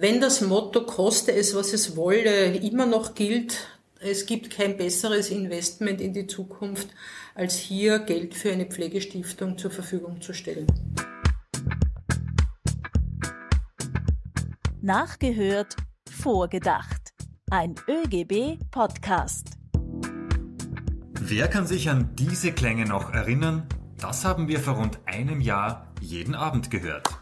Wenn das Motto koste es, was es wolle, immer noch gilt, es gibt kein besseres Investment in die Zukunft, als hier Geld für eine Pflegestiftung zur Verfügung zu stellen. Nachgehört, vorgedacht. Ein ÖGB-Podcast. Wer kann sich an diese Klänge noch erinnern? Das haben wir vor rund einem Jahr jeden Abend gehört.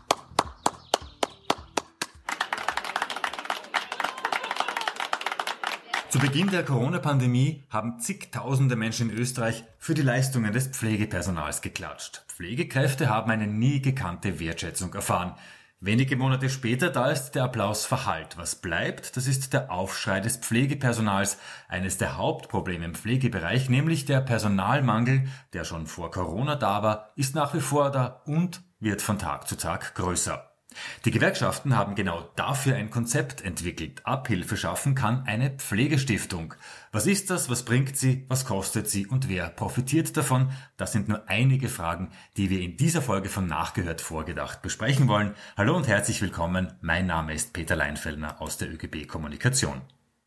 Zu Beginn der Corona-Pandemie haben zigtausende Menschen in Österreich für die Leistungen des Pflegepersonals geklatscht. Pflegekräfte haben eine nie gekannte Wertschätzung erfahren. Wenige Monate später, da ist der Applaus verhallt. Was bleibt, das ist der Aufschrei des Pflegepersonals, eines der Hauptprobleme im Pflegebereich, nämlich der Personalmangel, der schon vor Corona da war, ist nach wie vor da und wird von Tag zu Tag größer. Die Gewerkschaften haben genau dafür ein Konzept entwickelt. Abhilfe schaffen kann eine Pflegestiftung. Was ist das? Was bringt sie? Was kostet sie? Und wer profitiert davon? Das sind nur einige Fragen, die wir in dieser Folge von Nachgehört vorgedacht besprechen wollen. Hallo und herzlich willkommen. Mein Name ist Peter Leinfellner aus der ÖGB Kommunikation.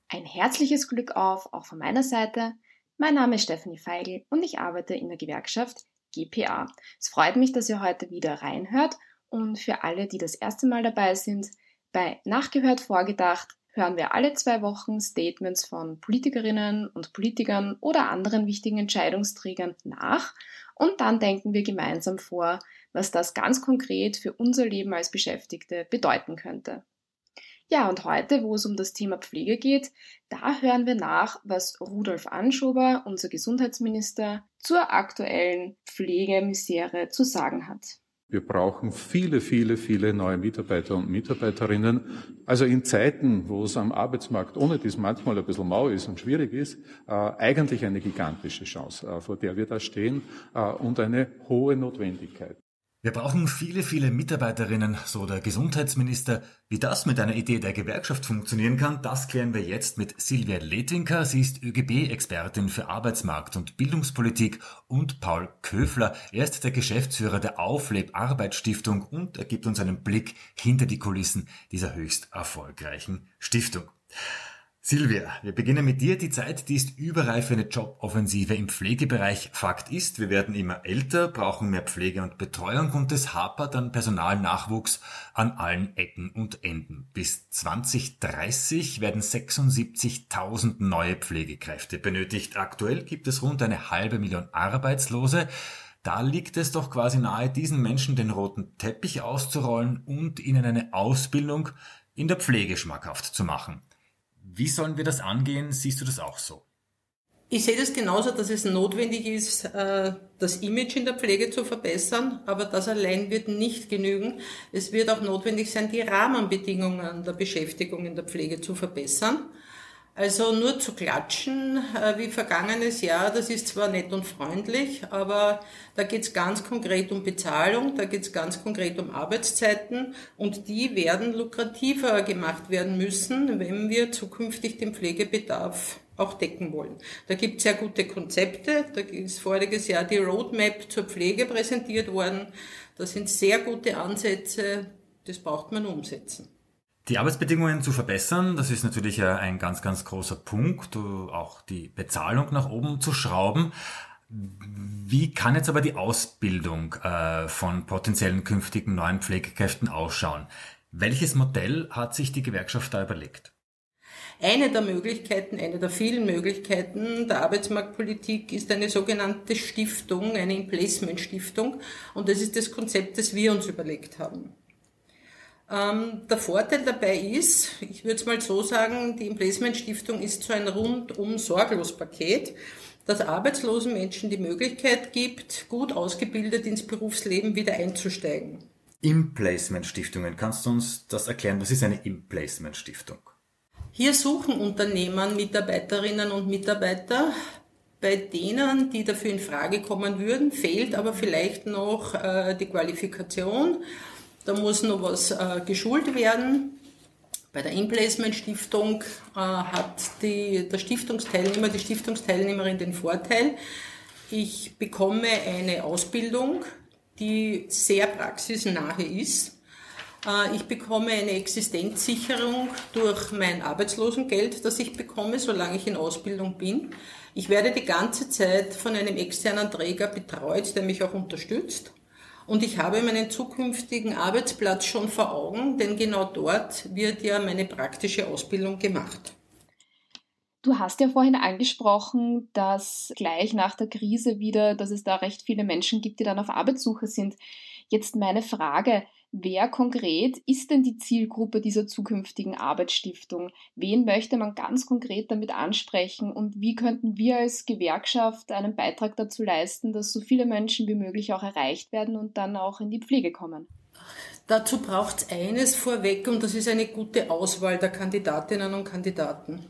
Ein herzliches Glück auf, auch von meiner Seite. Mein Name ist Stephanie Feigl und ich arbeite in der Gewerkschaft GPA. Es freut mich, dass ihr heute wieder reinhört und für alle, die das erste Mal dabei sind, bei Nachgehört vorgedacht hören wir alle zwei Wochen Statements von Politikerinnen und Politikern oder anderen wichtigen Entscheidungsträgern nach und dann denken wir gemeinsam vor, was das ganz konkret für unser Leben als Beschäftigte bedeuten könnte. Ja, und heute, wo es um das Thema Pflege geht, da hören wir nach, was Rudolf Anschober, unser Gesundheitsminister, zur aktuellen Pflegemisere zu sagen hat. Wir brauchen viele, viele, viele neue Mitarbeiter und Mitarbeiterinnen. Also in Zeiten, wo es am Arbeitsmarkt ohne dies manchmal ein bisschen mau ist und schwierig ist, äh, eigentlich eine gigantische Chance, äh, vor der wir da stehen äh, und eine hohe Notwendigkeit. Wir brauchen viele, viele Mitarbeiterinnen, so der Gesundheitsminister. Wie das mit einer Idee der Gewerkschaft funktionieren kann, das klären wir jetzt mit Silvia Letwinker. Sie ist ÖGB-Expertin für Arbeitsmarkt und Bildungspolitik und Paul Köfler. Er ist der Geschäftsführer der Aufleb Arbeitsstiftung und er gibt uns einen Blick hinter die Kulissen dieser höchst erfolgreichen Stiftung. Silvia, wir beginnen mit dir. Die Zeit, die ist überreif für eine Joboffensive im Pflegebereich. Fakt ist, wir werden immer älter, brauchen mehr Pflege und Betreuung und es hapert an Personalnachwuchs an allen Ecken und Enden. Bis 2030 werden 76.000 neue Pflegekräfte benötigt. Aktuell gibt es rund eine halbe Million Arbeitslose. Da liegt es doch quasi nahe, diesen Menschen den roten Teppich auszurollen und ihnen eine Ausbildung in der Pflege schmackhaft zu machen. Wie sollen wir das angehen? Siehst du das auch so? Ich sehe das genauso, dass es notwendig ist, äh, das Image in der Pflege zu verbessern, aber das allein wird nicht genügen. Es wird auch notwendig sein, die Rahmenbedingungen der Beschäftigung in der Pflege zu verbessern. Also nur zu klatschen äh, wie vergangenes Jahr, das ist zwar nett und freundlich, aber da geht es ganz konkret um Bezahlung, da geht es ganz konkret um Arbeitszeiten und die werden lukrativer gemacht werden müssen, wenn wir zukünftig den Pflegebedarf auch decken wollen. Da gibt es sehr gute Konzepte. Da ist voriges Jahr die Roadmap zur Pflege präsentiert worden. Da sind sehr gute Ansätze. Das braucht man umsetzen. Die Arbeitsbedingungen zu verbessern, das ist natürlich ein ganz, ganz großer Punkt, auch die Bezahlung nach oben zu schrauben. Wie kann jetzt aber die Ausbildung äh, von potenziellen künftigen neuen Pflegekräften ausschauen? Welches Modell hat sich die Gewerkschaft da überlegt? Eine der Möglichkeiten, eine der vielen Möglichkeiten der Arbeitsmarktpolitik ist eine sogenannte Stiftung, eine Emplacement-Stiftung. Und das ist das Konzept, das wir uns überlegt haben. Ähm, der Vorteil dabei ist, ich würde es mal so sagen, die Emplacement Stiftung ist so ein rundum sorglos Paket, das arbeitslosen Menschen die Möglichkeit gibt, gut ausgebildet ins Berufsleben wieder einzusteigen. Emplacement Stiftungen, kannst du uns das erklären? Was ist eine Emplacement Stiftung? Hier suchen Unternehmen Mitarbeiterinnen und Mitarbeiter. Bei denen, die dafür in Frage kommen würden, fehlt aber vielleicht noch äh, die Qualifikation da muss noch was äh, geschult werden. Bei der Implacement Stiftung äh, hat die, der Stiftungsteilnehmer, die Stiftungsteilnehmerin den Vorteil, ich bekomme eine Ausbildung, die sehr praxisnahe ist. Äh, ich bekomme eine Existenzsicherung durch mein Arbeitslosengeld, das ich bekomme, solange ich in Ausbildung bin. Ich werde die ganze Zeit von einem externen Träger betreut, der mich auch unterstützt. Und ich habe meinen zukünftigen Arbeitsplatz schon vor Augen, denn genau dort wird ja meine praktische Ausbildung gemacht. Du hast ja vorhin angesprochen, dass gleich nach der Krise wieder, dass es da recht viele Menschen gibt, die dann auf Arbeitssuche sind. Jetzt meine Frage, Wer konkret ist denn die Zielgruppe dieser zukünftigen Arbeitsstiftung? Wen möchte man ganz konkret damit ansprechen? Und wie könnten wir als Gewerkschaft einen Beitrag dazu leisten, dass so viele Menschen wie möglich auch erreicht werden und dann auch in die Pflege kommen? Dazu braucht es eines vorweg und das ist eine gute Auswahl der Kandidatinnen und Kandidaten.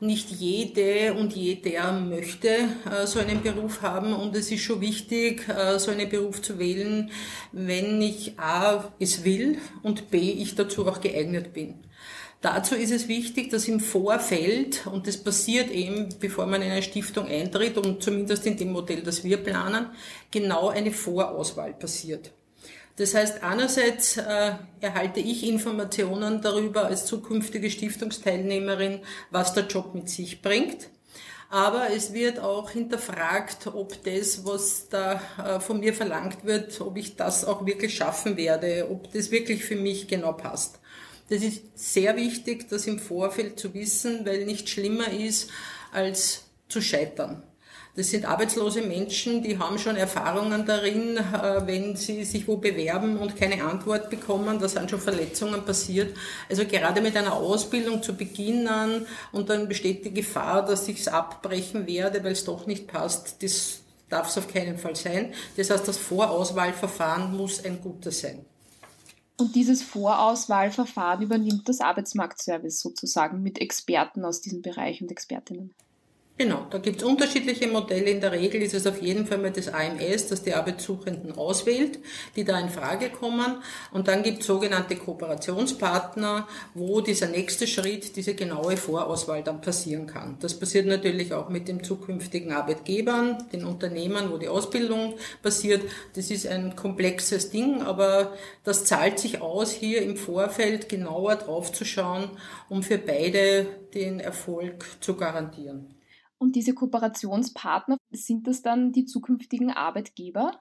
Nicht jede und jeder möchte äh, so einen Beruf haben und es ist schon wichtig, äh, so einen Beruf zu wählen, wenn ich A es will und B ich dazu auch geeignet bin. Dazu ist es wichtig, dass im Vorfeld, und das passiert eben, bevor man in eine Stiftung eintritt, und zumindest in dem Modell, das wir planen, genau eine Vorauswahl passiert. Das heißt, einerseits äh, erhalte ich Informationen darüber als zukünftige Stiftungsteilnehmerin, was der Job mit sich bringt. Aber es wird auch hinterfragt, ob das, was da äh, von mir verlangt wird, ob ich das auch wirklich schaffen werde, ob das wirklich für mich genau passt. Das ist sehr wichtig, das im Vorfeld zu wissen, weil nichts schlimmer ist, als zu scheitern. Das sind arbeitslose Menschen, die haben schon Erfahrungen darin, äh, wenn sie sich wo bewerben und keine Antwort bekommen, da sind schon Verletzungen passiert. Also gerade mit einer Ausbildung zu beginnen und dann besteht die Gefahr, dass ich es abbrechen werde, weil es doch nicht passt, das darf es auf keinen Fall sein. Das heißt, das Vorauswahlverfahren muss ein gutes sein. Und dieses Vorauswahlverfahren übernimmt das Arbeitsmarktservice sozusagen mit Experten aus diesem Bereich und Expertinnen. Genau, da gibt es unterschiedliche Modelle. In der Regel ist es auf jeden Fall mal das AMS, das die Arbeitssuchenden auswählt, die da in Frage kommen. Und dann gibt es sogenannte Kooperationspartner, wo dieser nächste Schritt, diese genaue Vorauswahl dann passieren kann. Das passiert natürlich auch mit den zukünftigen Arbeitgebern, den Unternehmen, wo die Ausbildung passiert. Das ist ein komplexes Ding, aber das zahlt sich aus, hier im Vorfeld genauer drauf zu schauen, um für beide den Erfolg zu garantieren. Und diese Kooperationspartner, sind das dann die zukünftigen Arbeitgeber?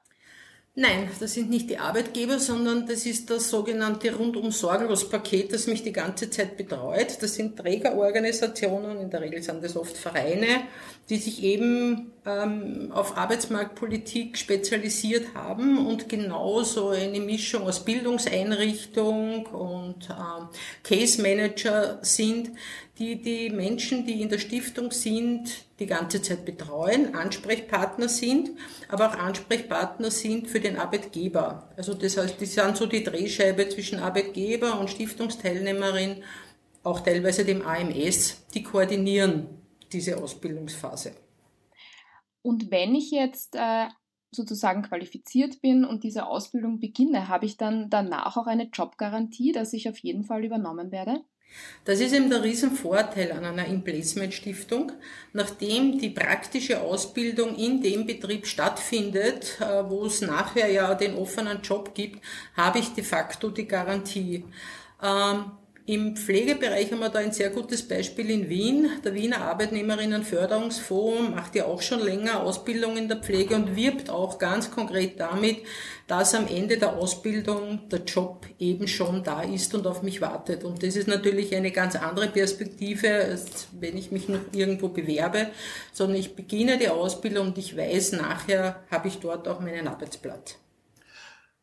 Nein, das sind nicht die Arbeitgeber, sondern das ist das sogenannte rundum sorglos Paket, das mich die ganze Zeit betreut. Das sind Trägerorganisationen, in der Regel sind das oft Vereine, die sich eben ähm, auf Arbeitsmarktpolitik spezialisiert haben und genauso eine Mischung aus Bildungseinrichtung und ähm, Case Manager sind, die die Menschen, die in der Stiftung sind, die ganze Zeit betreuen, Ansprechpartner sind, aber auch Ansprechpartner sind für den Arbeitgeber. Also das heißt, die sind so die Drehscheibe zwischen Arbeitgeber und Stiftungsteilnehmerin, auch teilweise dem AMS, die koordinieren diese Ausbildungsphase. Und wenn ich jetzt äh, sozusagen qualifiziert bin und diese Ausbildung beginne, habe ich dann danach auch eine Jobgarantie, dass ich auf jeden Fall übernommen werde? Das ist eben der Riesenvorteil an einer In-Placement-Stiftung. Nachdem die praktische Ausbildung in dem Betrieb stattfindet, äh, wo es nachher ja den offenen Job gibt, habe ich de facto die Garantie. Ähm, im Pflegebereich haben wir da ein sehr gutes Beispiel in Wien. Der Wiener Arbeitnehmerinnenförderungsfonds macht ja auch schon länger Ausbildung in der Pflege und wirbt auch ganz konkret damit, dass am Ende der Ausbildung der Job eben schon da ist und auf mich wartet. Und das ist natürlich eine ganz andere Perspektive, als wenn ich mich noch irgendwo bewerbe, sondern ich beginne die Ausbildung und ich weiß, nachher habe ich dort auch meinen Arbeitsplatz.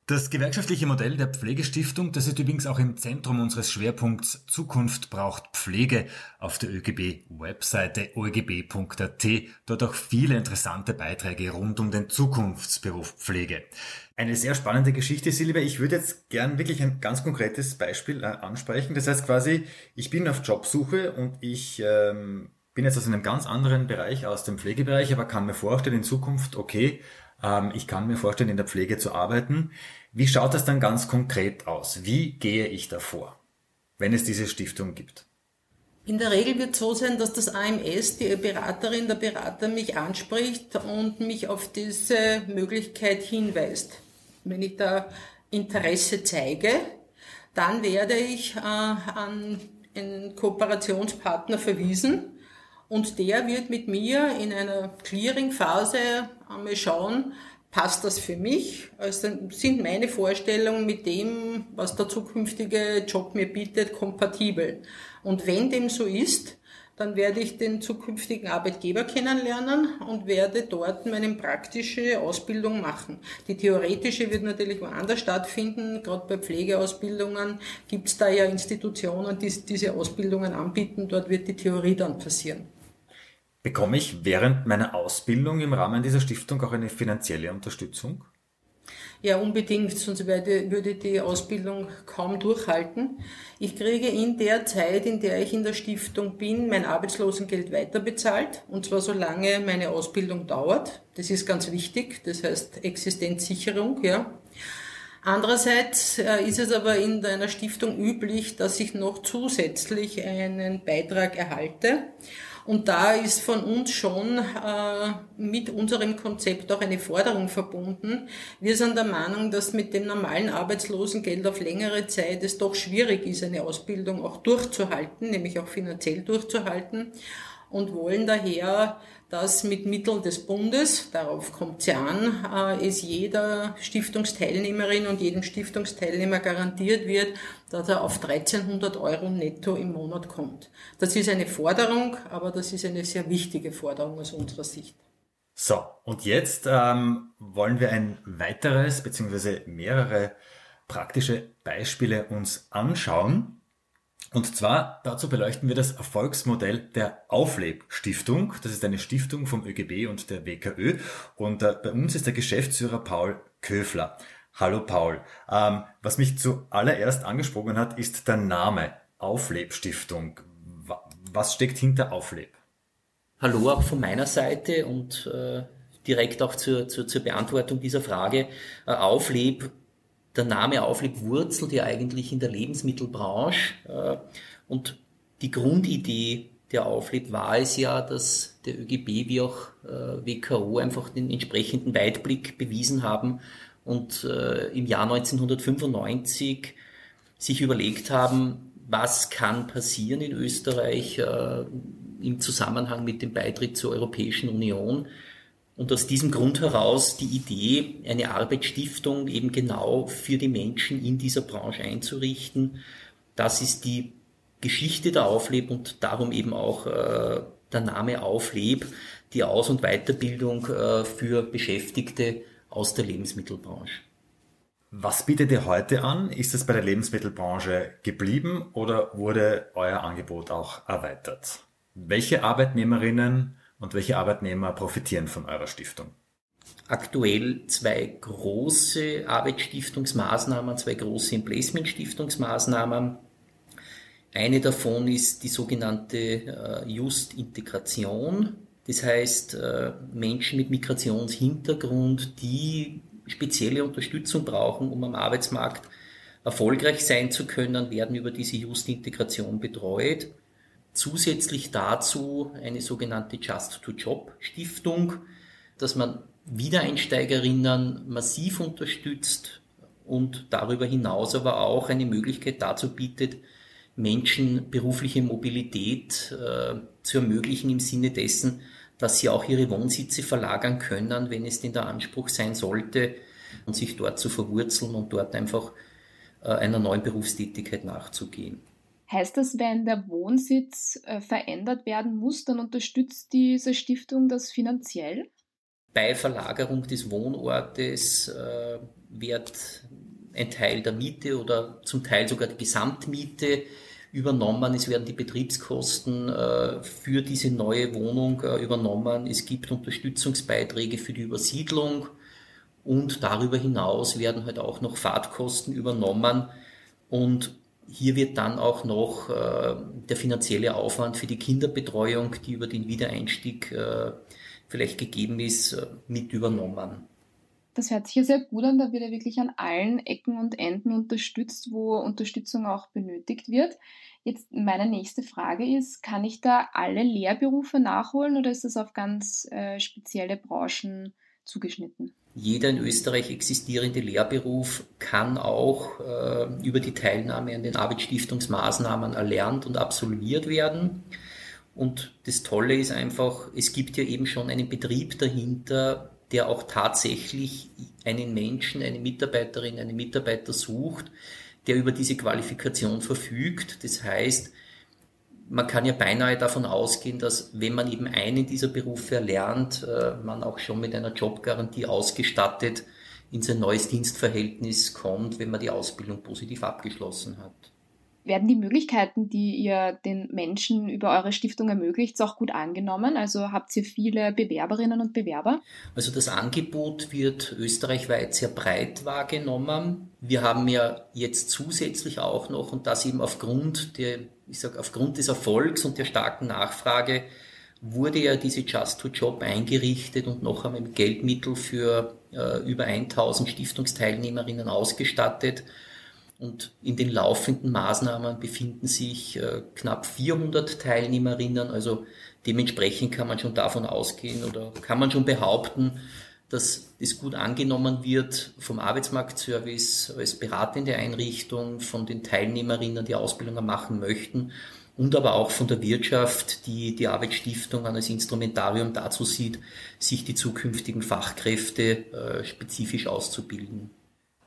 Das gewerkschaftliche Modell der Pflegestiftung, das ist übrigens auch im Zentrum unseres Schwerpunkts Zukunft braucht Pflege auf der ÖGB-Webseite oegb.at. Dort auch viele interessante Beiträge rund um den Zukunftsberuf Pflege. Eine sehr spannende Geschichte, Silvia. Ich würde jetzt gern wirklich ein ganz konkretes Beispiel äh, ansprechen. Das heißt quasi, ich bin auf Jobsuche und ich ähm, bin jetzt aus einem ganz anderen Bereich, aus dem Pflegebereich, aber kann mir vorstellen in Zukunft, okay, ich kann mir vorstellen, in der Pflege zu arbeiten. Wie schaut das dann ganz konkret aus? Wie gehe ich davor, wenn es diese Stiftung gibt? In der Regel wird so sein, dass das AMS, die Beraterin, der Berater mich anspricht und mich auf diese Möglichkeit hinweist. Wenn ich da Interesse zeige, dann werde ich äh, an einen Kooperationspartner verwiesen und der wird mit mir in einer Clearing-Phase einmal schauen, passt das für mich? Also sind meine Vorstellungen mit dem, was der zukünftige Job mir bietet, kompatibel? Und wenn dem so ist, dann werde ich den zukünftigen Arbeitgeber kennenlernen und werde dort meine praktische Ausbildung machen. Die theoretische wird natürlich woanders stattfinden. Gerade bei Pflegeausbildungen gibt es da ja Institutionen, die diese Ausbildungen anbieten. Dort wird die Theorie dann passieren. Bekomme ich während meiner Ausbildung im Rahmen dieser Stiftung auch eine finanzielle Unterstützung? Ja, unbedingt, sonst würde, die Ausbildung kaum durchhalten. Ich kriege in der Zeit, in der ich in der Stiftung bin, mein Arbeitslosengeld weiterbezahlt, und zwar solange meine Ausbildung dauert. Das ist ganz wichtig, das heißt Existenzsicherung, ja. Andererseits äh, ist es aber in einer Stiftung üblich, dass ich noch zusätzlich einen Beitrag erhalte. Und da ist von uns schon äh, mit unserem Konzept auch eine Forderung verbunden. Wir sind der Meinung, dass mit dem normalen Arbeitslosengeld auf längere Zeit es doch schwierig ist, eine Ausbildung auch durchzuhalten, nämlich auch finanziell durchzuhalten und wollen daher dass mit Mitteln des Bundes, darauf kommt es ja an, äh, es jeder Stiftungsteilnehmerin und jedem Stiftungsteilnehmer garantiert wird, dass er auf 1300 Euro netto im Monat kommt. Das ist eine Forderung, aber das ist eine sehr wichtige Forderung aus unserer Sicht. So, und jetzt ähm, wollen wir ein weiteres bzw. mehrere praktische Beispiele uns anschauen. Und zwar dazu beleuchten wir das Erfolgsmodell der Aufleb-Stiftung. Das ist eine Stiftung vom ÖGB und der WKÖ. Und äh, bei uns ist der Geschäftsführer Paul Köfler. Hallo Paul. Ähm, was mich zuallererst angesprochen hat, ist der Name Aufleb-Stiftung. Was steckt hinter Aufleb? Hallo auch von meiner Seite und äh, direkt auch zur, zur, zur Beantwortung dieser Frage. Äh, Aufleb der Name Aufleb wurzelt ja eigentlich in der Lebensmittelbranche äh, und die Grundidee der Aufleb war es ja, dass der ÖGB wie auch äh, WKO einfach den entsprechenden Weitblick bewiesen haben und äh, im Jahr 1995 sich überlegt haben, was kann passieren in Österreich im Zusammenhang mit dem Beitritt zur Europäischen Union und aus diesem Grund heraus die Idee, eine Arbeitsstiftung eben genau für die Menschen in dieser Branche einzurichten. Das ist die Geschichte der Aufleb und darum eben auch äh, der Name Aufleb, die Aus- und Weiterbildung äh, für Beschäftigte aus der Lebensmittelbranche. Was bietet ihr heute an? Ist es bei der Lebensmittelbranche geblieben oder wurde euer Angebot auch erweitert? Welche Arbeitnehmerinnen und welche Arbeitnehmer profitieren von eurer Stiftung? Aktuell zwei große Arbeitsstiftungsmaßnahmen, zwei große Emplacement-Stiftungsmaßnahmen. Eine davon ist die sogenannte äh, Just-Integration. Das heißt, äh, Menschen mit Migrationshintergrund, die spezielle Unterstützung brauchen, um am Arbeitsmarkt erfolgreich sein zu können, werden über diese Just-Integration betreut. Zusätzlich dazu eine sogenannte Just-to-Job-Stiftung, dass man Wiedereinsteigerinnen massiv unterstützt und darüber hinaus aber auch eine Möglichkeit dazu bietet, Menschen berufliche Mobilität äh, zu ermöglichen im Sinne dessen, dass sie auch ihre Wohnsitze verlagern können, wenn es denn der Anspruch sein sollte, und sich dort zu verwurzeln und dort einfach äh, einer neuen Berufstätigkeit nachzugehen. Heißt das, wenn der Wohnsitz äh, verändert werden muss, dann unterstützt diese Stiftung das finanziell? Bei Verlagerung des Wohnortes äh, wird ein Teil der Miete oder zum Teil sogar die Gesamtmiete übernommen. Es werden die Betriebskosten äh, für diese neue Wohnung äh, übernommen. Es gibt Unterstützungsbeiträge für die Übersiedlung und darüber hinaus werden halt auch noch Fahrtkosten übernommen. Und hier wird dann auch noch äh, der finanzielle Aufwand für die Kinderbetreuung, die über den Wiedereinstieg äh, vielleicht gegeben ist, äh, mit übernommen. Das hört sich ja sehr gut an, da wird er wirklich an allen Ecken und Enden unterstützt, wo Unterstützung auch benötigt wird. Jetzt meine nächste Frage ist, kann ich da alle Lehrberufe nachholen oder ist das auf ganz äh, spezielle Branchen zugeschnitten? Jeder in Österreich existierende Lehrberuf kann auch äh, über die Teilnahme an den Arbeitsstiftungsmaßnahmen erlernt und absolviert werden. Und das Tolle ist einfach, es gibt ja eben schon einen Betrieb dahinter, der auch tatsächlich einen Menschen, eine Mitarbeiterin, einen Mitarbeiter sucht, der über diese Qualifikation verfügt. Das heißt, man kann ja beinahe davon ausgehen, dass wenn man eben einen dieser Berufe erlernt, äh, man auch schon mit einer Jobgarantie ausgestattet in sein neues Dienstverhältnis kommt, wenn man die Ausbildung positiv abgeschlossen hat. Werden die Möglichkeiten, die ihr den Menschen über eure Stiftung ermöglicht, auch gut angenommen? Also habt ihr viele Bewerberinnen und Bewerber? Also das Angebot wird österreichweit sehr breit wahrgenommen. Wir haben ja jetzt zusätzlich auch noch, und das eben aufgrund der, ich sag, aufgrund des Erfolgs und der starken Nachfrage, wurde ja diese Just to Job eingerichtet und noch einmal mit Geldmittel für äh, über 1000 Stiftungsteilnehmerinnen ausgestattet. Und in den laufenden Maßnahmen befinden sich äh, knapp 400 Teilnehmerinnen. Also dementsprechend kann man schon davon ausgehen oder kann man schon behaupten, dass es gut angenommen wird vom Arbeitsmarktservice als beratende Einrichtung, von den Teilnehmerinnen, die Ausbildungen machen möchten und aber auch von der Wirtschaft, die die Arbeitsstiftung als Instrumentarium dazu sieht, sich die zukünftigen Fachkräfte äh, spezifisch auszubilden.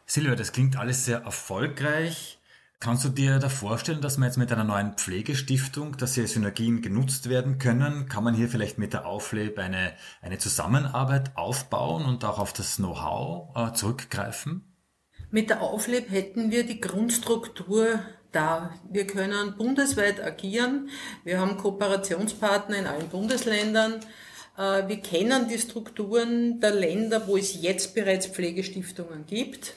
Silvia, das klingt alles sehr erfolgreich. Kannst du dir da vorstellen, dass man jetzt mit einer neuen Pflegestiftung, dass hier Synergien genutzt werden können? Kann man hier vielleicht mit der Aufleb eine, eine Zusammenarbeit aufbauen und auch auf das Know-how äh, zurückgreifen? Mit der Aufleb hätten wir die Grundstruktur da. Wir können bundesweit agieren. Wir haben Kooperationspartner in allen Bundesländern. Äh, wir kennen die Strukturen der Länder, wo es jetzt bereits Pflegestiftungen gibt.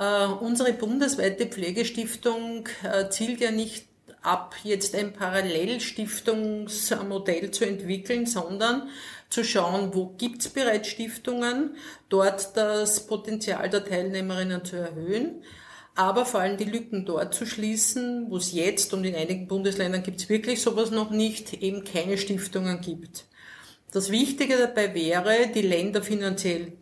Äh, unsere bundesweite Pflegestiftung äh, zielt ja nicht ab, jetzt ein Parallelstiftungsmodell zu entwickeln, sondern zu schauen, wo gibt's bereits Stiftungen, dort das Potenzial der Teilnehmerinnen zu erhöhen, aber vor allem die Lücken dort zu schließen, wo es jetzt, und in einigen Bundesländern gibt's wirklich sowas noch nicht, eben keine Stiftungen gibt. Das Wichtige dabei wäre, die Länder finanziell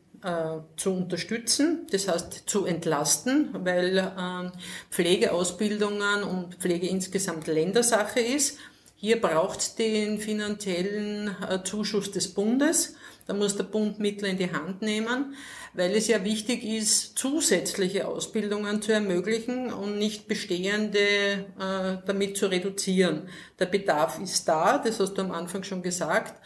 zu unterstützen, das heißt zu entlasten, weil äh, Pflegeausbildungen und Pflege insgesamt Ländersache ist. Hier braucht es den finanziellen äh, Zuschuss des Bundes. Da muss der Bund Mittel in die Hand nehmen, weil es ja wichtig ist, zusätzliche Ausbildungen zu ermöglichen und nicht bestehende äh, damit zu reduzieren. Der Bedarf ist da, das hast du am Anfang schon gesagt.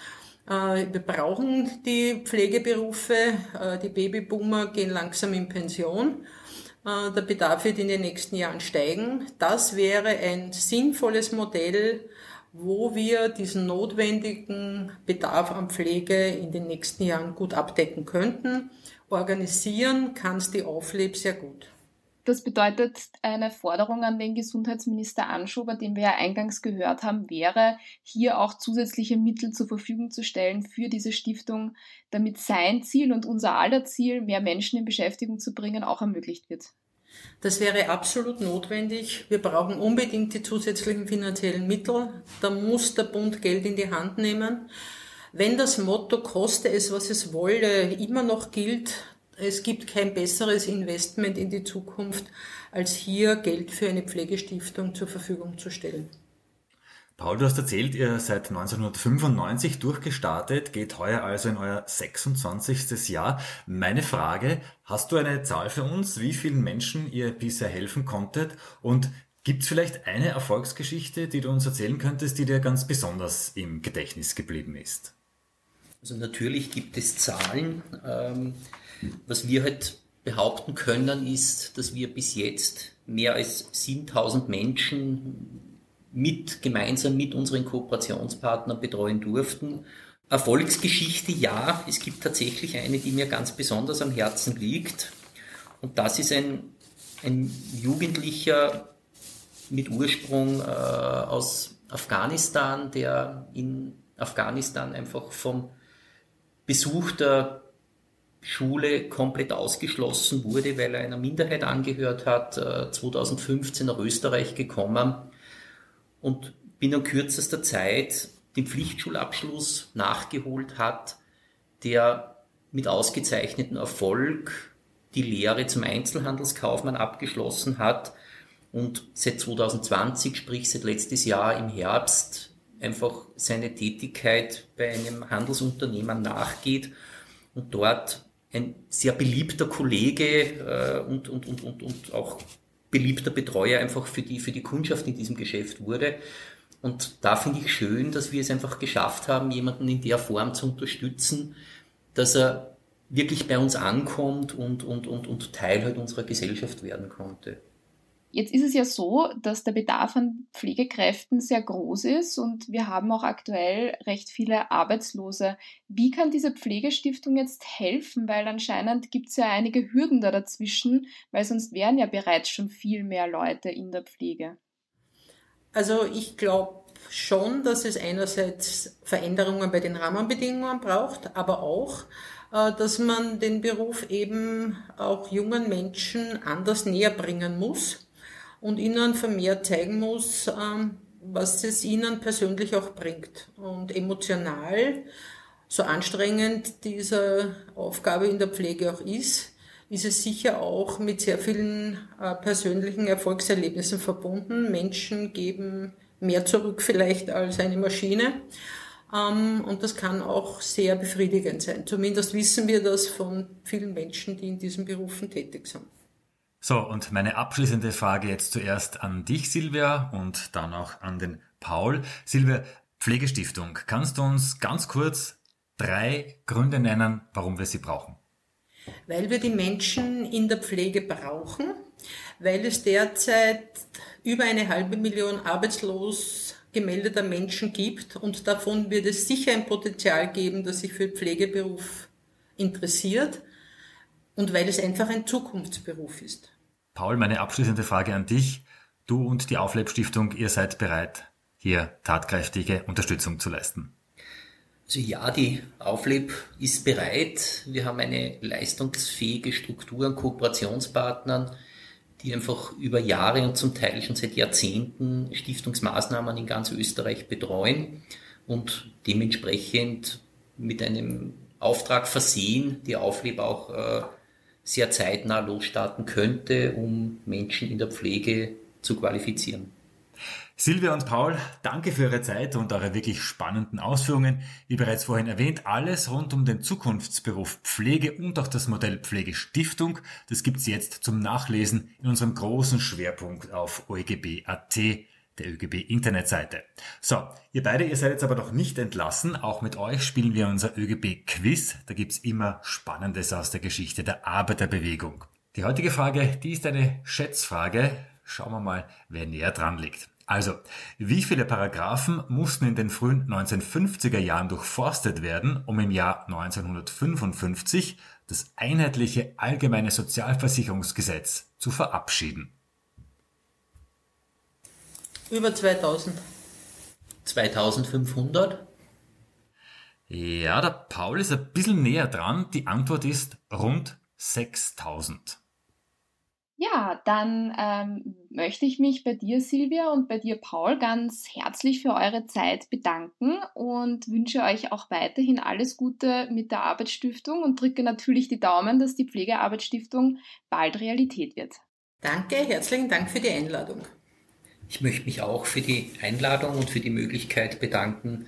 Äh, wir brauchen die Pflegeberufe. Äh, die Babyboomer gehen langsam in Pension. Äh, der Bedarf wird in den nächsten Jahren steigen. Das wäre ein sinnvolles Modell, wo wir diesen notwendigen Bedarf an Pflege in den nächsten Jahren gut abdecken könnten. Organisieren kann es die Aufleb sehr gut. Das bedeutet, eine Forderung an den Gesundheitsminister Anschober, den wir ja eingangs gehört haben, wäre, hier auch zusätzliche Mittel zur Verfügung zu stellen für diese Stiftung, damit sein Ziel und unser aller Ziel, mehr Menschen in Beschäftigung zu bringen, auch ermöglicht wird. Das wäre absolut notwendig. Wir brauchen unbedingt die zusätzlichen finanziellen Mittel. Da muss der Bund Geld in die Hand nehmen. Wenn das Motto koste es, was es wolle, immer noch gilt, es gibt kein besseres Investment in die Zukunft, als hier Geld für eine Pflegestiftung zur Verfügung zu stellen. Paul, du hast erzählt, ihr seid 1995 durchgestartet, geht heuer also in euer 26. Jahr. Meine Frage, hast du eine Zahl für uns, wie vielen Menschen ihr bisher helfen konntet? Und gibt es vielleicht eine Erfolgsgeschichte, die du uns erzählen könntest, die dir ganz besonders im Gedächtnis geblieben ist? Also natürlich gibt es Zahlen. Ähm was wir halt behaupten können, ist, dass wir bis jetzt mehr als 7000 Menschen mit, gemeinsam mit unseren Kooperationspartnern betreuen durften. Erfolgsgeschichte, ja, es gibt tatsächlich eine, die mir ganz besonders am Herzen liegt. Und das ist ein, ein Jugendlicher mit Ursprung äh, aus Afghanistan, der in Afghanistan einfach vom Besuch der Schule komplett ausgeschlossen wurde, weil er einer Minderheit angehört hat, 2015 äh, nach Österreich gekommen. Und binnen kürzester Zeit den Pflichtschulabschluss nachgeholt hat, der mit ausgezeichnetem Erfolg die Lehre zum Einzelhandelskaufmann abgeschlossen hat und seit 2020, sprich seit letztes Jahr im Herbst, einfach seine Tätigkeit bei einem Handelsunternehmer nachgeht und dort ein sehr beliebter Kollege äh, und, und, und, und, und auch beliebter Betreuer einfach für die, für die Kundschaft in diesem Geschäft wurde. Und da finde ich schön, dass wir es einfach geschafft haben, jemanden in der Form zu unterstützen, dass er wirklich bei uns ankommt und, und, und, und Teil halt unserer Gesellschaft werden konnte. Jetzt ist es ja so, dass der Bedarf an Pflegekräften sehr groß ist und wir haben auch aktuell recht viele Arbeitslose. Wie kann diese Pflegestiftung jetzt helfen? Weil anscheinend gibt es ja einige Hürden da dazwischen, weil sonst wären ja bereits schon viel mehr Leute in der Pflege. Also ich glaube schon, dass es einerseits Veränderungen bei den Rahmenbedingungen braucht, aber auch, äh, dass man den Beruf eben auch jungen Menschen anders näher bringen muss und ihnen vermehrt zeigen muss, ähm, was es ihnen persönlich auch bringt. Und emotional, so anstrengend diese Aufgabe in der Pflege auch ist, ist es sicher auch mit sehr vielen äh, persönlichen Erfolgserlebnissen verbunden. Menschen geben mehr zurück vielleicht als eine Maschine. Ähm, und das kann auch sehr befriedigend sein. Zumindest wissen wir das von vielen Menschen, die in diesen Berufen tätig sind. So, und meine abschließende Frage jetzt zuerst an dich, Silvia, und dann auch an den Paul. Silvia, Pflegestiftung, kannst du uns ganz kurz drei Gründe nennen, warum wir sie brauchen? Weil wir die Menschen in der Pflege brauchen, weil es derzeit über eine halbe Million arbeitslos gemeldeter Menschen gibt und davon wird es sicher ein Potenzial geben, das sich für Pflegeberuf interessiert und weil es einfach ein Zukunftsberuf ist. Paul, meine abschließende Frage an dich. Du und die Auflebstiftung, ihr seid bereit, hier tatkräftige Unterstützung zu leisten. Also ja, die Aufleb ist bereit. Wir haben eine leistungsfähige Struktur an Kooperationspartnern, die einfach über Jahre und zum Teil schon seit Jahrzehnten Stiftungsmaßnahmen in ganz Österreich betreuen und dementsprechend mit einem Auftrag versehen, die Aufleb auch äh, sehr zeitnah losstarten könnte, um Menschen in der Pflege zu qualifizieren. Silvia und Paul, danke für eure Zeit und eure wirklich spannenden Ausführungen. Wie bereits vorhin erwähnt, alles rund um den Zukunftsberuf Pflege und auch das Modell Pflegestiftung. Das gibt's jetzt zum Nachlesen in unserem großen Schwerpunkt auf OEGB.at der ÖGB-Internetseite. So, ihr beide, ihr seid jetzt aber noch nicht entlassen. Auch mit euch spielen wir unser ÖGB-Quiz. Da gibt's immer Spannendes aus der Geschichte der Arbeiterbewegung. Die heutige Frage, die ist eine Schätzfrage. Schauen wir mal, wer näher dran liegt. Also, wie viele Paragraphen mussten in den frühen 1950er Jahren durchforstet werden, um im Jahr 1955 das einheitliche allgemeine Sozialversicherungsgesetz zu verabschieden? Über 2000. 2500? Ja, der Paul ist ein bisschen näher dran. Die Antwort ist rund 6000. Ja, dann ähm, möchte ich mich bei dir, Silvia, und bei dir, Paul, ganz herzlich für eure Zeit bedanken und wünsche euch auch weiterhin alles Gute mit der Arbeitsstiftung und drücke natürlich die Daumen, dass die Pflegearbeitsstiftung bald Realität wird. Danke, herzlichen Dank für die Einladung. Ich möchte mich auch für die Einladung und für die Möglichkeit bedanken,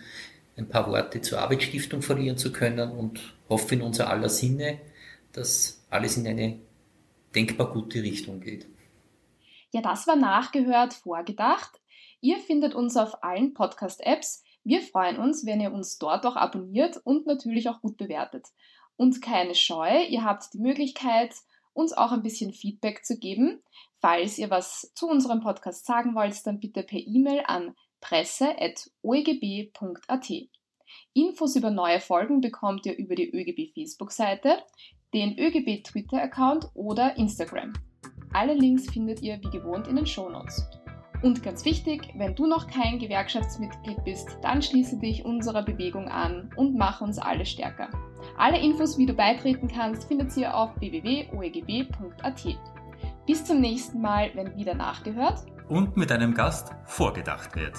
ein paar Worte zur Arbeitsstiftung verlieren zu können und hoffe in unser aller Sinne, dass alles in eine denkbar gute Richtung geht. Ja, das war nachgehört, vorgedacht. Ihr findet uns auf allen Podcast-Apps. Wir freuen uns, wenn ihr uns dort auch abonniert und natürlich auch gut bewertet. Und keine Scheu, ihr habt die Möglichkeit, uns auch ein bisschen Feedback zu geben. Falls ihr was zu unserem Podcast sagen wollt, dann bitte per E-Mail an presse.oegb.at. Infos über neue Folgen bekommt ihr über die ÖGB Facebook-Seite, den ÖGB Twitter-Account oder Instagram. Alle Links findet ihr wie gewohnt in den Shownotes. Und ganz wichtig, wenn du noch kein Gewerkschaftsmitglied bist, dann schließe dich unserer Bewegung an und mach uns alle stärker. Alle Infos, wie du beitreten kannst, findet ihr auf www.oegb.at. Bis zum nächsten Mal, wenn wieder nachgehört und mit einem Gast vorgedacht wird.